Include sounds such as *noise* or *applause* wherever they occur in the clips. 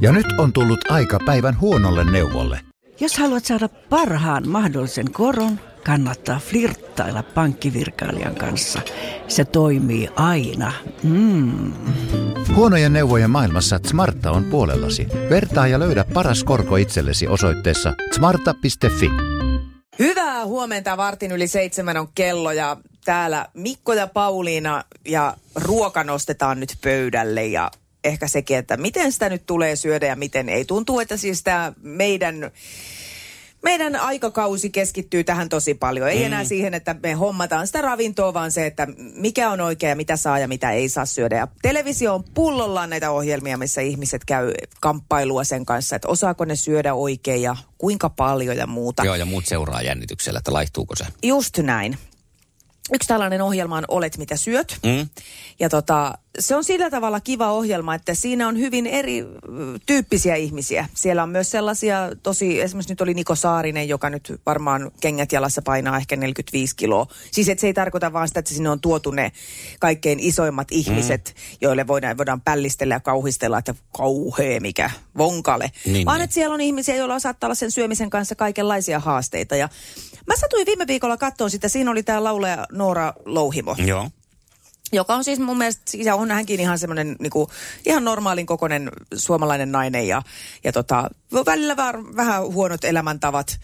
Ja nyt on tullut aika päivän huonolle neuvolle. Jos haluat saada parhaan mahdollisen koron, kannattaa flirttailla pankkivirkailijan kanssa. Se toimii aina. Mm. Huonojen neuvojen maailmassa Smarta on puolellasi. Vertaa ja löydä paras korko itsellesi osoitteessa smarta.fi. Hyvää huomenta, vartin yli seitsemän on kello ja täällä Mikko ja Pauliina ja ruoka nostetaan nyt pöydälle ja ehkä sekin, että miten sitä nyt tulee syödä ja miten ei. Tuntuu, että siis tämä meidän meidän aikakausi keskittyy tähän tosi paljon. Ei mm. enää siihen, että me hommataan sitä ravintoa, vaan se, että mikä on oikea mitä saa ja mitä ei saa syödä. Ja televisio on pullollaan näitä ohjelmia, missä ihmiset käy kamppailua sen kanssa, että osaako ne syödä oikein ja kuinka paljon ja muuta. Joo, ja muut seuraa jännityksellä, että laihtuuko se. Just näin. Yksi tällainen ohjelma on Olet mitä syöt. Mm. Ja tota, se on sillä tavalla kiva ohjelma, että siinä on hyvin eri tyyppisiä ihmisiä. Siellä on myös sellaisia, tosi, esimerkiksi nyt oli Niko Saarinen, joka nyt varmaan kengät jalassa painaa ehkä 45 kiloa. Siis että se ei tarkoita vaan sitä, että sinne on tuotu ne kaikkein isoimmat ihmiset, mm. joille voidaan, voidaan pällistellä ja kauhistella, että kauhea mikä vonkale. Niin, vaan niin. että siellä on ihmisiä, joilla saattaa olla sen syömisen kanssa kaikenlaisia haasteita. Ja mä satuin viime viikolla katsoa sitä, siinä oli tämä laulaja Noora Louhimo. Joo joka on siis mun mielestä, ja on hänkin ihan semmoinen niinku, ihan normaalin kokoinen suomalainen nainen ja, ja tota, välillä var, vähän huonot elämäntavat.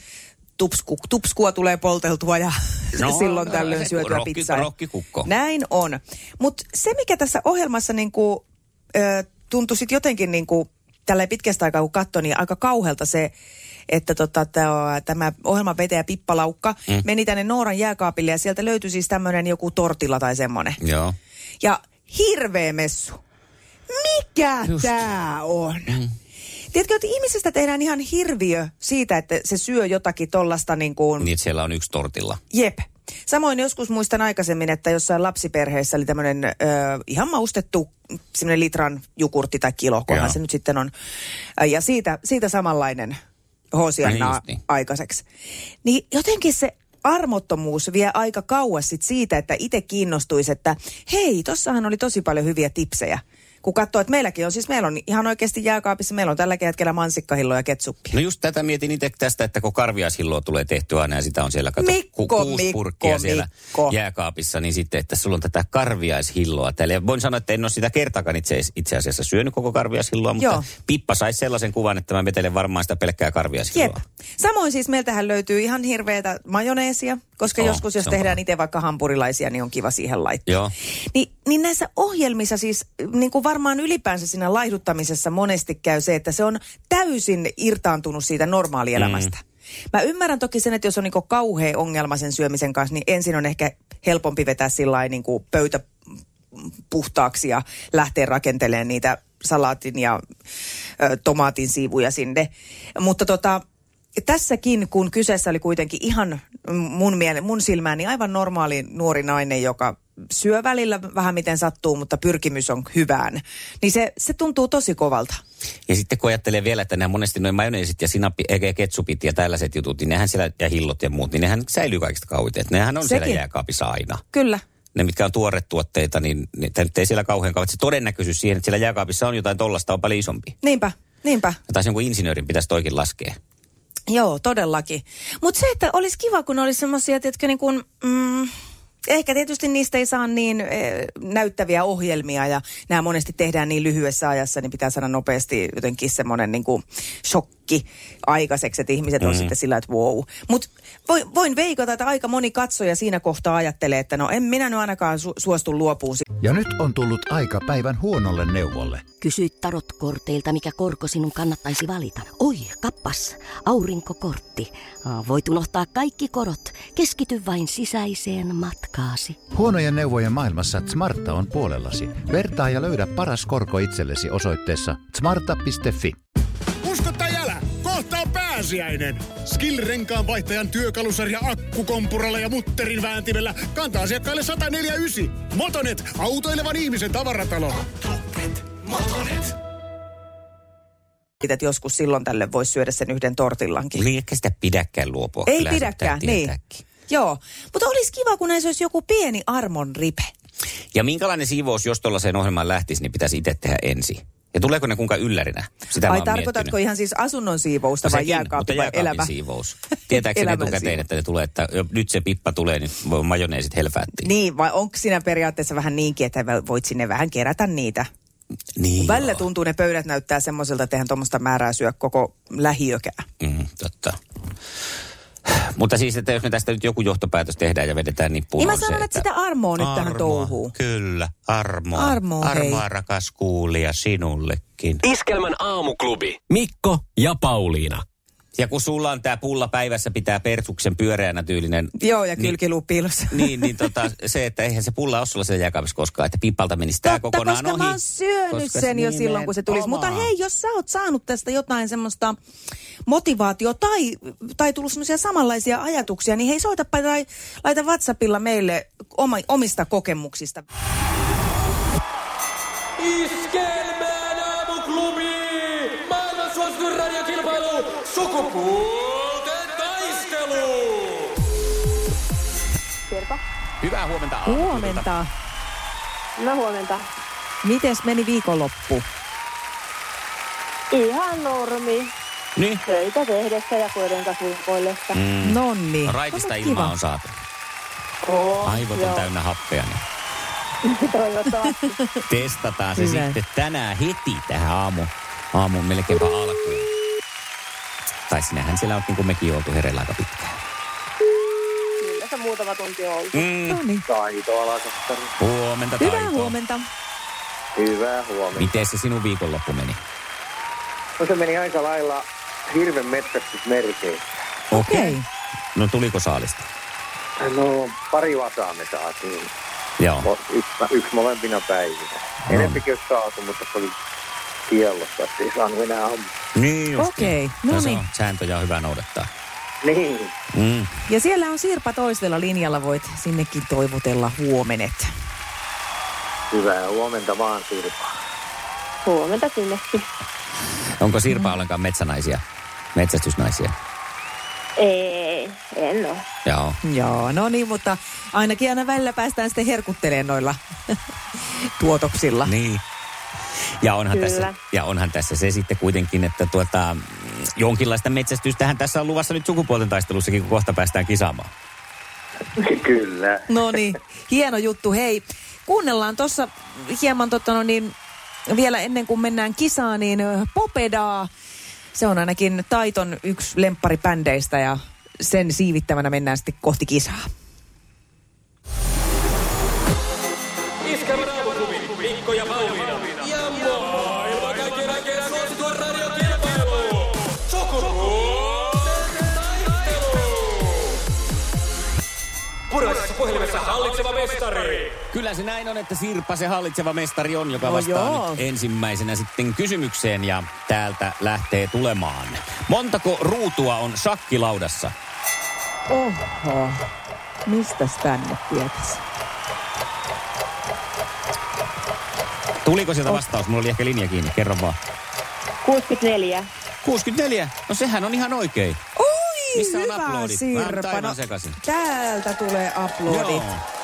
Tupsku, tupskua tulee polteltua ja no, *laughs* silloin tällöin syötyä rokki, pizzaa. Rokkikukko. Näin on. Mutta se, mikä tässä ohjelmassa niinku, ö, tuntui sitten jotenkin niinku, tällä pitkästä aikaa kun katsoi, niin aika kauhealta se, että tota, tämä ohjelman vetäjä Pippa Laukka mm. meni tänne Nooran jääkaapille ja sieltä löytyi siis tämmöinen joku tortilla tai semmoinen. Joo. Ja hirveä messu. Mikä tämä on? Mm. Tiedätkö, että ihmisestä tehdään ihan hirviö siitä, että se syö jotakin tollasta niin kuin... Niin, siellä on yksi tortilla. Jep. Samoin joskus muistan aikaisemmin, että jossain lapsiperheessä oli tämmöinen ö, ihan maustettu semmoinen litran jukurtti tai kilo, kunhan se nyt sitten on. Ja siitä, siitä samanlainen niin. aikaiseksi. Niin jotenkin se armottomuus vie aika kauas sit siitä, että itse kiinnostuisi, että hei, tossahan oli tosi paljon hyviä tipsejä kun katsoo, että meilläkin on, siis meillä on ihan oikeasti jääkaapissa, meillä on tällä hetkellä mansikkahilloa ja ketsuppia. No just tätä mietin itse tästä, että kun karviashilloa tulee tehtyä aina ja sitä on siellä kato, Mikko, ku, kuusi Mikko, purkkia siellä Mikko. jääkaapissa, niin sitten, että sulla on tätä karviaishilloa täällä. Ja voin sanoa, että en ole sitä kertakaan itse, itse asiassa syönyt koko karviashilloa, mutta Joo. Pippa saisi sellaisen kuvan, että mä vetelen varmaan sitä pelkkää karviashilloa. Jep. Samoin siis meiltähän löytyy ihan hirveätä majoneesia, koska oh, joskus jos tehdään itse vaikka hampurilaisia, niin on kiva siihen laittaa. Joo. Ni, niin näissä ohjelmissa siis niin kuin varmaan ylipäänsä siinä laihduttamisessa monesti käy se, että se on täysin irtaantunut siitä normaalielämästä. Mm. Mä ymmärrän toki sen, että jos on niin kauhea ongelma sen syömisen kanssa, niin ensin on ehkä helpompi vetää sillä niin pöytä puhtaaksi ja lähteä rakentelemaan niitä salaatin ja ö, tomaatin siivuja sinne. Mutta tota, tässäkin, kun kyseessä oli kuitenkin ihan mun, miele, mun silmääni aivan normaali nuori nainen, joka syö välillä vähän miten sattuu, mutta pyrkimys on hyvään, niin se, se tuntuu tosi kovalta. Ja sitten kun ajattelee vielä, että nämä monesti noin majoneesit ja sinappi, eikä ketsupit ja tällaiset jutut, niin nehän siellä, ja hillot ja muut, niin nehän säilyy kaikista kauiten. Nehän on Sekin. siellä jääkaapissa aina. Kyllä. Ne, mitkä on tuoretuotteita, niin, niin nyt ei siellä kauhean kauan. Se todennäköisyys siihen, että siellä jääkaapissa on jotain tollasta, on paljon isompi. Niinpä, niinpä. Tai jonkun insinöörin pitäisi toikin laskea. Joo, todellakin. Mutta se, että olisi kiva, kun olisi semmoisia, että niin kun, mm, Ehkä tietysti niistä ei saa niin e, näyttäviä ohjelmia ja nämä monesti tehdään niin lyhyessä ajassa, niin pitää saada nopeasti jotenkin semmoinen niin kuin shokki aikaiseksi, että ihmiset mm. on sitten sillä, että wow. Mutta voin, voin veikata, että aika moni katsoja siinä kohtaa ajattelee, että no en minä nyt ainakaan su- suostu luopuun. Ja nyt on tullut aika päivän huonolle neuvolle. Kysy tarotkorteilta, mikä korko sinun kannattaisi valita. Oi, kappas, aurinkokortti. Voit unohtaa kaikki korot. Keskity vain sisäiseen matkaasi. Huonojen neuvojen maailmassa Smarta on puolellasi. Vertaa ja löydä paras korko itsellesi osoitteessa smarta.fi. pääsiäinen. Skill-renkaan vaihtajan työkalusarja akkukompuralla ja mutterin vääntimellä kantaa asiakkaille 149. Motonet, autoilevan ihmisen tavaratalo. Motonet. Että joskus silloin tälle voisi syödä sen yhden tortillankin. Niin, ehkä sitä pidäkään luopua. Ei Kyllä pidäkään, niin. Joo, mutta olisi kiva, kun näissä olisi joku pieni armon ripe. Ja minkälainen siivous, jos tuollaiseen ohjelmaan lähtisi, niin pitäisi itse tehdä ensin. Ja tuleeko ne kuinka yllärinä? Sitä Ai tarkoitatko miettinyt. ihan siis asunnon siivousta no vai jääkaappi vai elämä? siivous. Tietääkö *laughs* ne etukäteen, että ne tulee, että nyt se pippa tulee, niin majoneesit helfäättiin. Niin, vai onko siinä periaatteessa vähän niinkin, että voit sinne vähän kerätä niitä? Niin Välillä tuntuu, ne pöydät näyttää semmoiselta, että eihän tuommoista määrää syö koko lähiökää. Mm, totta. Mutta siis, että jos me tästä nyt joku johtopäätös tehdään ja vedetään nippuun. Niin mä sanon, se, että, että sitä armoa nyt tähän touhuun. Kyllä, armoa. Armoa, armoa hei. rakas kuulija sinullekin. Iskelmän aamuklubi. Mikko ja Pauliina. Ja kun sulla on tämä pulla päivässä pitää pertsuksen pyöreänä tyylinen. Joo, ja kylkiluu piilossa. Niin, *laughs* niin, niin tota, se, että eihän se pulla ole sulla siellä jääkaapissa koskaan, että pippalta menisi tämä kokonaan koska ohi. mä oon syönyt sen jo silloin, kun se tulisi. Mutta hei, jos sä oot saanut tästä jotain semmoista motivaatio tai, tai tullut semmoisia samanlaisia ajatuksia, niin hei soitapa tai laita WhatsAppilla meille oma, omista kokemuksista. Iskelmään Terpa. Hyvää huomenta. Huomenta. No huomenta. Mites meni viikonloppu? Ihan normi. Niin. Töitä tehdessä ja koiden kasvukoillessa. Mm. Nonni. Raitista ilmaa on saatu. Oh, Aivot on täynnä happea. Niin. *laughs* Toivottavasti. Testataan se Hyvä. sitten tänään heti tähän aamu, aamun melkeinpä alkuun. Tai sinähän siellä on niin kuin mekin oltu hereillä aika pitkään. Muutama tunti ollut. Mm. No niin. Taito Alasattari. Huomenta Taito. Hyvää huomenta. Hyvää huomenta. Miten se sinun viikonloppu meni? No se meni aika lailla hirven metsästysmerkeissä. Okei. Okay. No tuliko saalista? No pari vasaa me saatiin. Joo. Yksi, yksi molempina päivinä. No. Enempikin olisi saatu, mutta se oli kiellossa, että ei saanut enää ampua. Niin Okei, okay. no, no niin. Sääntöjä on hyvä noudattaa. Niin. Mm. Ja siellä on Sirpa toisella linjalla, voit sinnekin toivotella huomenet. Hyvää huomenta vaan Sirpa. Huomenta sinnekin. Onko Sirpa mm. ollenkaan metsänaisia, metsästysnaisia? Ei, en ole. Joo. Joo, no niin, mutta ainakin aina välillä päästään sitten herkuttelemaan noilla *laughs* tuotoksilla. Niin. Ja onhan, tässä, ja onhan tässä se sitten kuitenkin, että tuota, jonkinlaista metsästystähän tässä on luvassa nyt sukupuolten taistelussakin, kun kohta päästään kisaamaan. Kyllä. No niin, hieno juttu. Hei, kuunnellaan tuossa hieman totta no niin, vielä ennen kuin mennään kisaan, niin Popedaa. Se on ainakin Taiton yksi lempparibändeistä ja sen siivittävänä mennään sitten kohti kisaa. Mestari. Kyllä se näin on, että Sirpa se hallitseva mestari on, joka No vastaa joo. nyt ensimmäisenä sitten kysymykseen ja täältä lähtee tulemaan. Montako ruutua on shakkilaudassa? Oho, mistäs tänne tietäisi? Tuliko sieltä vastaus? Mulla oli ehkä linja kiinni. Kerro vaan. 64. 64. No sehän on ihan oikein. Oi, Missä on hyvä oon Sirpa. No, sekaisin. täältä tulee uploadit. Joo.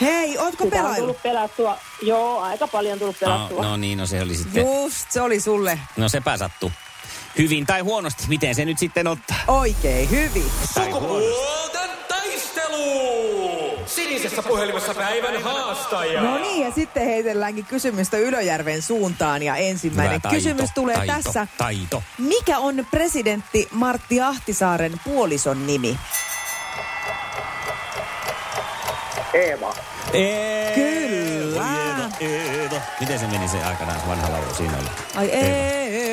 Hei, ootko Sitä on pelailu? tullut pelattua. Joo, aika paljon tullut No, pelattua. no niin, no se oli sitten. Just, se oli sulle No sepä sattu. Hyvin tai huonosti, miten se nyt sitten ottaa? oikein hyvin. Sukupuolten taistelu. Sinisessä puhelimessa päivän haastaja. No niin, ja sitten heitelläänkin kysymystä Ylöjärven suuntaan. Ja ensimmäinen Hyvä taito, kysymys tulee taito, tässä. Taito. Mikä on presidentti Martti Ahtisaaren puolison nimi? Eeva. Eeva. Kyllä. Eeva, Eeva. Miten se meni se aikanaan, vanha laulu siinä oli? Ai Eeva,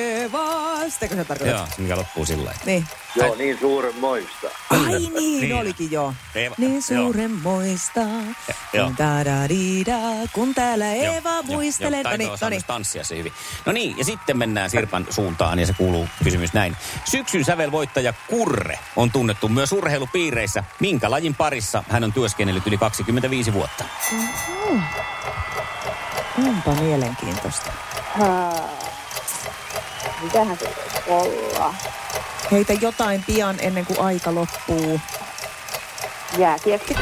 sitäkö sä tarkoitat? Joo, se mikä loppuu sillä lailla. Niin. Joo, niin suuren moista. Ai niin, Niin. olikin joo. Eeva, Niin joo. suuren muista, joo. kun, tadadida, kun täällä Joo, Eeva joo, muistelee. joo, No taito niin, osaa no niin. myös tanssia se hyvin. No niin, ja sitten mennään Sirpan suuntaan ja se kuuluu kysymys näin. Syksyn sävelvoittaja Kurre on tunnettu myös urheilupiireissä. Minkä lajin parissa hän on työskennellyt yli 25 vuotta? Onpa mielenkiintoista. Haa. Mitähän se olla? Heitä jotain pian ennen kuin aika loppuu. Jääkiekko.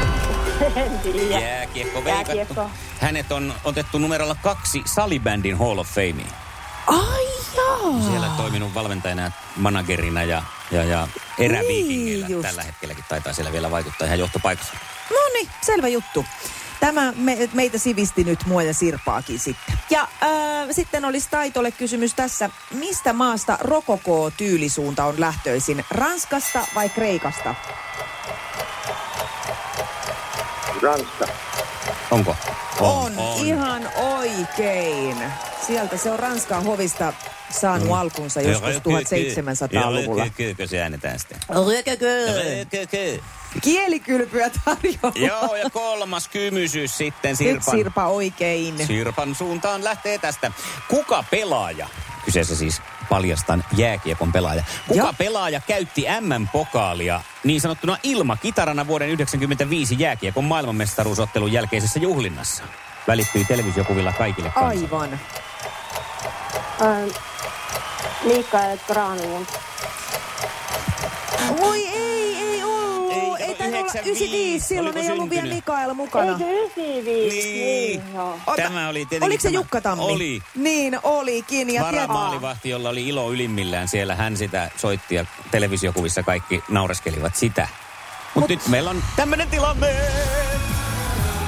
Jääkiekko veikattu. Jääkiekko. Hänet on otettu numerolla kaksi salibändin Hall of Fameen. Jaa. Siellä toiminut valmentajana, ja managerina ja, ja, ja eräviikingeillä. Niin just. Tällä hetkelläkin taitaa siellä vielä vaikuttaa ihan johtopaikassa. No niin, selvä juttu. Tämä me, meitä sivisti nyt mua ja Sirpaakin sitten. Ja äh, sitten olisi Taitolle kysymys tässä. Mistä maasta rokoko-tyylisuunta on lähtöisin? Ranskasta vai Kreikasta? Ranska. Onko? On, ihan oikein. Sieltä se on Ranskan hovista saanut Mm. alkunsa joskus 1700-luvulla. Kyllä se äänetään sitten. Rökökö. Kielikylpyä tarjolla. Joo, ja kolmas kymysys sitten Nyt Sirpan. Sirpa oikein. Sirpan suuntaan lähtee tästä. Kuka pelaaja, kyseessä siis paljastan jääkiekon pelaaja, kuka Joo. pelaaja käytti M-pokaalia niin sanottuna ilmakitarana vuoden 1995 jääkiekon maailmanmestaruusottelun jälkeisessä juhlinnassa? Välittyi televisiokuvilla kaikille kansalle. Aivan. Ähm, Mikael Granlund. 95. 95. Silloin ei ollut vielä? Mikael mukana. Eikö 95? Niin. joo. Ota, Tämä oli tietenkin Oliko se tämä- Jukka Tammi? Oli. Niin, olikin. Ja Varamaalivahti, jolla oli ilo ylimmillään siellä, hän sitä soitti ja televisiokuvissa kaikki naureskelivat sitä. Mutta Mut- nyt meillä on tämmöinen tilanne.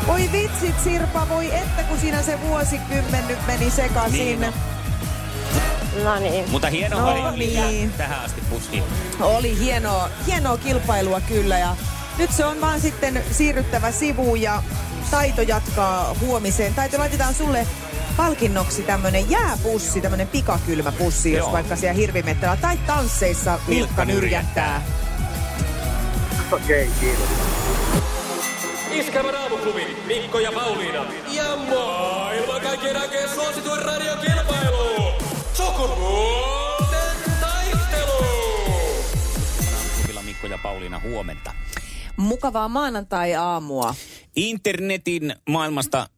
Oi vitsit Sirpa, voi että kun siinä se vuosikymmen nyt meni sekaisin. Niin. No niin. Mutta hieno No no, oli niin. tähän asti puski. Oli hienoa, hienoa kilpailua kyllä ja nyt se on vaan sitten siirryttävä sivuun ja Taito jatkaa huomiseen. Taito, laitetaan sulle palkinnoksi tämmönen jääpussi, tämmönen pikakylmäpussi, jos Joo. vaikka siellä hirvimettällä tai tansseissa Vilkka nyrjättää. Okei, okay, kiitos. Iskävän aamuklubi Mikko ja Pauliina. Ja maailman kaikkien aikeen suosituen radiokilpailu. Sukupuolten taistelu. Mikko ja Pauliina huomenta. Mukavaa maanantai-aamua. Internetin maailmasta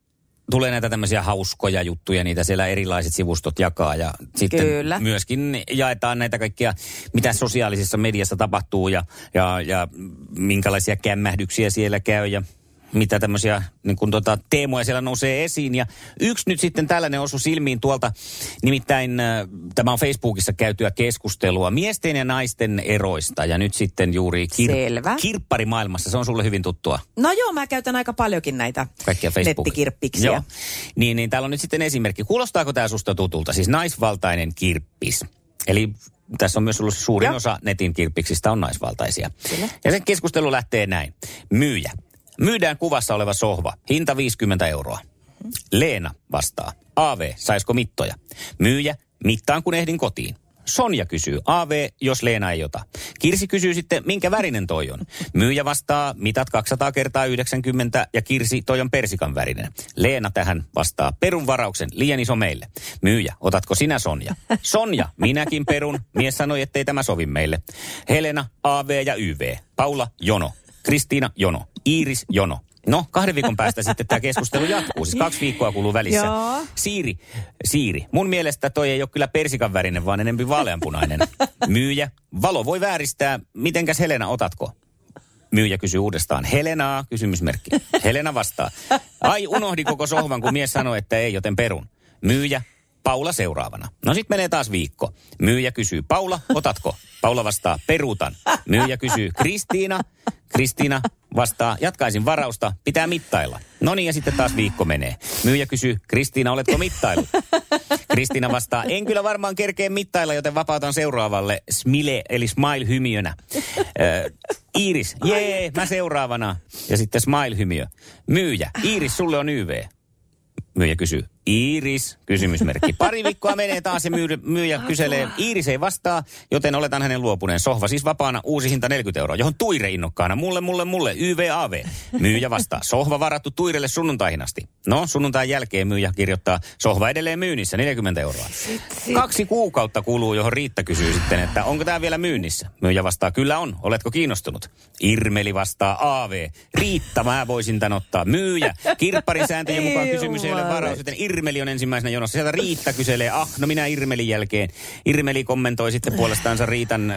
tulee näitä tämmöisiä hauskoja juttuja, niitä siellä erilaiset sivustot jakaa ja sitten Kyllä. myöskin jaetaan näitä kaikkia, mitä sosiaalisessa mediassa tapahtuu ja, ja, ja minkälaisia kämmähdyksiä siellä käy ja mitä tämmöisiä niin kun tota, teemoja siellä nousee esiin. Ja yksi nyt sitten tällainen osui silmiin tuolta, nimittäin äh, tämä on Facebookissa käytyä keskustelua miesten ja naisten eroista ja nyt sitten juuri Selvä. kirpparimaailmassa, se on sulle hyvin tuttua No joo, mä käytän aika paljonkin näitä kaikkia Facebook. nettikirppiksiä. Joo. Niin, niin täällä on nyt sitten esimerkki. Kuulostaako tämä susta tutulta? Siis naisvaltainen kirppis. Eli tässä on myös ollut suurin Joo. osa netin kirppiksistä on naisvaltaisia. Kyllä. Ja sen keskustelu lähtee näin. Myyjä. Myydään kuvassa oleva sohva. Hinta 50 euroa. Leena vastaa. AV, saisko mittoja? Myyjä, mittaan kun ehdin kotiin. Sonja kysyy, AV, jos Leena ei ota. Kirsi kysyy sitten, minkä värinen toi on. Myyjä vastaa, mitat 200 kertaa 90 ja Kirsi, toi on persikan värinen. Leena tähän vastaa, perun varauksen, liian iso meille. Myyjä, otatko sinä Sonja? Sonja, minäkin perun. Mies sanoi, ettei tämä sovi meille. Helena, AV ja YV. Paula, Jono. Kristiina, Jono. Iiris, Jono. No, kahden viikon päästä sitten tämä keskustelu jatkuu. Siis kaksi viikkoa kuluu välissä. Joo. Siiri, Siiri. Mun mielestä toi ei ole kyllä persikan värinen, vaan enempi vaaleanpunainen. Myyjä. Valo voi vääristää. Mitenkäs Helena, otatko? Myyjä kysyy uudestaan. Helenaa, kysymysmerkki. Helena vastaa. Ai, unohdin koko sohvan, kun mies sanoi, että ei, joten perun. Myyjä. Paula seuraavana. No sit menee taas viikko. Myyjä kysyy, Paula, otatko? Paula vastaa, peruutan. Myyjä kysyy, Kristiina. Kristiina vastaa, jatkaisin varausta, pitää mittailla. No niin, ja sitten taas viikko menee. Myyjä kysyy, Kristiina, oletko mittailut? Kristiina vastaa, en kyllä varmaan kerkeen mittailla, joten vapautan seuraavalle smile, eli smile-hymiönä. Ö, Iiris, jee, mä seuraavana. Ja sitten smile-hymiö. Myyjä, Iiris, sulle on YV. Myyjä kysyy, Iiris, kysymysmerkki. Pari viikkoa menee taas ja myy- myyjä kyselee. Iiris ei vastaa, joten oletan hänen luopuneen. Sohva siis vapaana, uusi hinta 40 euroa, johon Tuire innokkaana. Mulle, mulle, mulle, YVAV. Myyjä vastaa, sohva varattu Tuirelle sunnuntaihin asti. No, sunnuntain jälkeen myyjä kirjoittaa, sohva edelleen myynnissä, 40 euroa. Kaksi kuukautta kuluu, johon Riitta kysyy sitten, että onko tämä vielä myynnissä? Myyjä vastaa, kyllä on, oletko kiinnostunut? Irmeli vastaa, AV. Riitta, mä voisin tän ottaa. Myyjä, kirpparin sääntöjen mukaan kysymys ei ole varaus, joten Irmeli on ensimmäisenä jonossa. Sieltä Riitta kyselee, ah, no minä Irmelin jälkeen. Irmeli kommentoi sitten puolestaansa Riitan ö,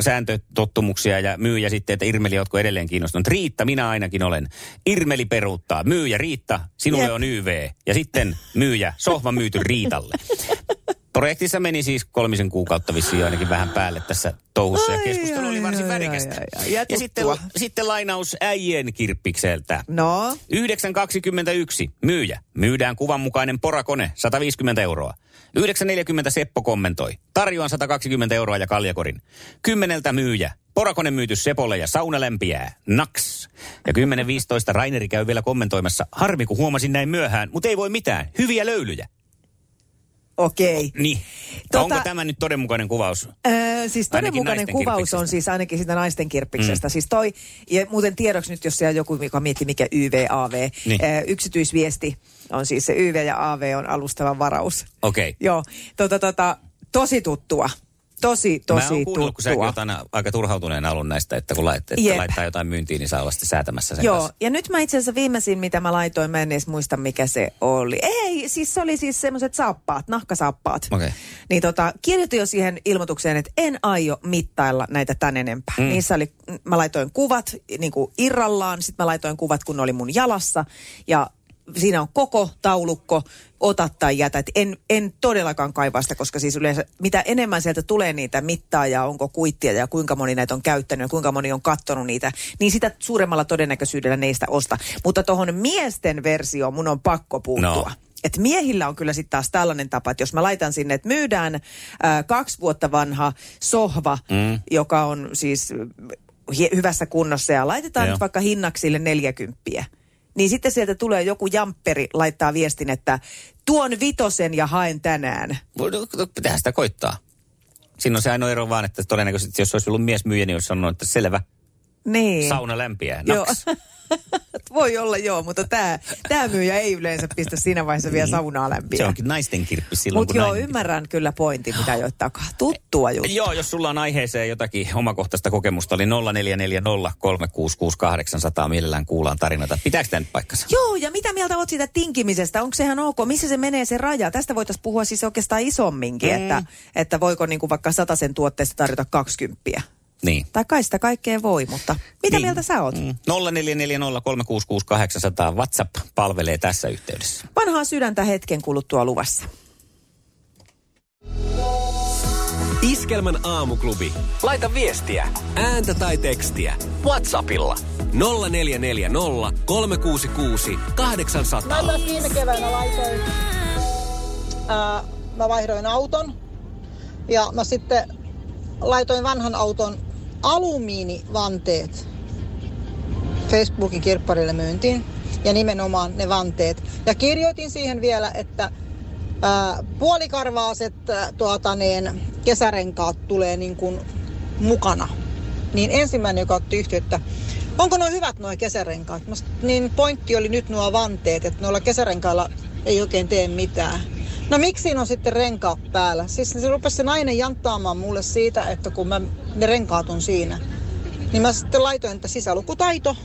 sääntötottumuksia ja myyjä sitten, että Irmeli, ootko edelleen kiinnostunut? Riitta, minä ainakin olen. Irmeli peruuttaa. Myyjä, Riitta, sinulle Jep. on YV. Ja sitten myyjä, sohva myyty Riitalle. Projektissa meni siis kolmisen kuukautta vissiin ainakin vähän päälle tässä touhussa ja keskustelu oli varsin värikästä. Ja, Ja sitten, sitten lainaus äijien kirppikseltä. No, 9.21. Myyjä. Myydään kuvan mukainen porakone. 150 euroa. 9.40 Seppo kommentoi. Tarjoan 120 euroa ja kaljakorin. Kymmeneltä myyjä. Porakone myyty Sepolle ja sauna lämpiää. Naks. Ja 10.15 Raineri käy vielä kommentoimassa. Harmi kun huomasin näin myöhään, mutta ei voi mitään. Hyviä löylyjä. Okei. Niin. Tota- Onko tämä nyt todenmukainen kuvaus? Öö, siis todenmukainen kuvaus on siis ainakin sitä naisten kirppiksestä. Mm. Siis toi, ja muuten tiedoksi nyt, jos siellä joku, joka miettii mikä YVAV, Niin. öö, yksityisviesti on siis se YV ja AV on alustava varaus. Okei. Okay. Joo, tota, tota, tosi tuttua. Tosi, tosi Mä oon kun säkin tuttua. oot aina aika turhautuneena ollut näistä, että kun lait, että laittaa jotain myyntiin, niin saa olla sitten säätämässä sen Joo, kanssa. ja nyt mä itse asiassa viimeisin, mitä mä laitoin, mä en edes muista, mikä se oli. Ei, siis se oli siis semmoiset saappaat, nahkasaappaat. Okei. Niin tota, kirjoitin jo siihen ilmoitukseen, että en aio mittailla näitä tän enempää. Mm. Niissä oli, mä laitoin kuvat niin kuin irrallaan, sitten mä laitoin kuvat, kun ne oli mun jalassa. Ja siinä on koko taulukko, ota tai jätä. Et en, en todellakaan kaivaa sitä, koska siis yleensä mitä enemmän sieltä tulee niitä mittaa ja onko kuittia ja kuinka moni näitä on käyttänyt ja kuinka moni on kattonut niitä, niin sitä suuremmalla todennäköisyydellä ne ei sitä osta. Mutta tuohon miesten versioon mun on pakko puuttua. No. Et miehillä on kyllä sitten taas tällainen tapa, että jos mä laitan sinne, että myydään ää, kaksi vuotta vanha sohva, mm. joka on siis hie- hyvässä kunnossa ja laitetaan Joo. nyt vaikka hinnaksi sille 40. Niin sitten sieltä tulee joku jampperi laittaa viestin, että tuon vitosen ja haen tänään. No, Pitää sitä koittaa. Siinä on se ainoa ero vaan, että todennäköisesti jos olisi ollut miesmyyjä, niin olisi sanonut, että selvä, Niin. sauna lämpiää. Joo. *laughs* *laughs* Voi olla joo, mutta tämä tää myyjä ei yleensä pistä siinä vaiheessa vielä saunaa lämpiä. Niin. Se onkin naisten kirppi silloin, Mutta joo, nainen ymmärrän kyllä pointin, mitä jo takaa. Tuttua juttu. Joo, jos sulla on aiheeseen jotakin omakohtaista kokemusta, oli 0440366800. Mielellään kuullaan tarinoita. Pitääkö tämä nyt paikkansa? Joo, ja mitä mieltä oot siitä tinkimisestä? Onko sehän ok? Missä se menee se raja? Tästä voitaisiin puhua siis oikeastaan isomminkin, mm. että, että voiko niinku vaikka sen tuotteesta tarjota 20. Niin. Tai kai sitä kaikkea voi, mutta mitä Niin. mieltä sä oot? Mm. 0440366800. WhatsApp palvelee tässä yhteydessä. Vanhaa sydäntä hetken kuluttua luvassa. Iskelmän aamuklubi. Laita viestiä, ääntä tai tekstiä. Whatsappilla 0440 366 800. Mä viime keväänä laitoin, ää, mä vaihdoin auton ja mä sitten laitoin vanhan auton alumiinivanteet Facebookin kirpparille myyntiin ja nimenomaan ne vanteet. Ja kirjoitin siihen vielä, että ää, puolikarvaaset ää, tuota, niin, kesärenkaat tulee niin kuin mukana. Niin ensimmäinen, joka otti yhteyttä, onko nuo hyvät nuo kesärenkaat? Mä niin pointti oli nyt nuo vanteet, että noilla kesärenkailla ei oikein tee mitään. No miksi siinä on sitten renkaat päällä? Siis se rupesi se nainen janttaamaan mulle siitä, että kun mä, ne renkaat on siinä. Niin mä sitten laitoin, että sisälukutaito,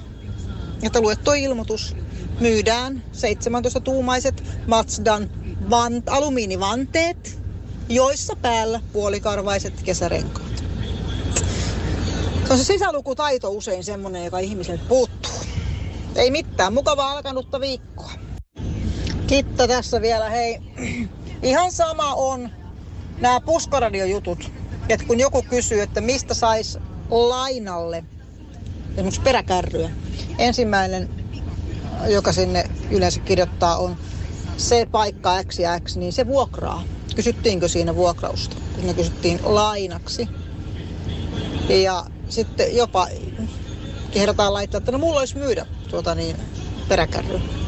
että lue toi ilmoitus. Myydään 17-tuumaiset Mazdan van, alumiinivanteet, joissa päällä puolikarvaiset kesärenkaat. On se sisälukutaito usein semmonen, joka ihmiseltä puuttuu. Ei mitään, mukavaa alkanutta viikkoa. Kitta tässä vielä, hei. Ihan sama on nämä puskaradiojutut. Että kun joku kysyy, että mistä sais lainalle esimerkiksi peräkärryä. Ensimmäinen, joka sinne yleensä kirjoittaa, on se paikka X ja X, niin se vuokraa. Kysyttiinkö siinä vuokrausta? Siinä kysyttiin lainaksi. Ja sitten jopa kehdataan laittaa, että no mulla olisi myydä tuota niin, peräkärryä.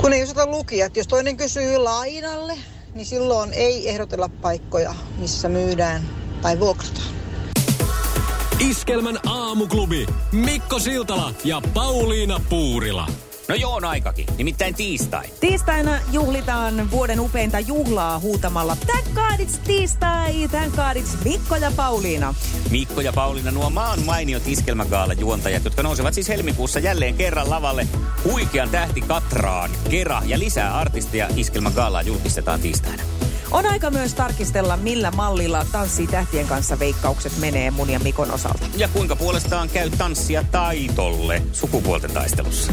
Kun ei osata lukia, että jos toinen kysyy lainalle, niin silloin ei ehdotella paikkoja, missä myydään tai vuokrataan. Iskelmän aamuklubi. Mikko Siltala ja Pauliina Puurila. No joo, on aikakin. Nimittäin tiistai. Tiistaina juhlitaan vuoden upeinta juhlaa huutamalla Thank God it's tiistai, thank God it's Mikko ja Pauliina. Mikko ja Pauliina, nuo maan mainiot iskelmägaala juontajat, jotka nousevat siis helmikuussa jälleen kerran lavalle huikean tähti Katraan, Kera ja lisää artisteja iskelmägaalaa julkistetaan tiistaina. On aika myös tarkistella, millä mallilla tanssii tähtien kanssa veikkaukset menee mun ja Mikon osalta. Ja kuinka puolestaan käy tanssia taitolle sukupuolten taistelussa.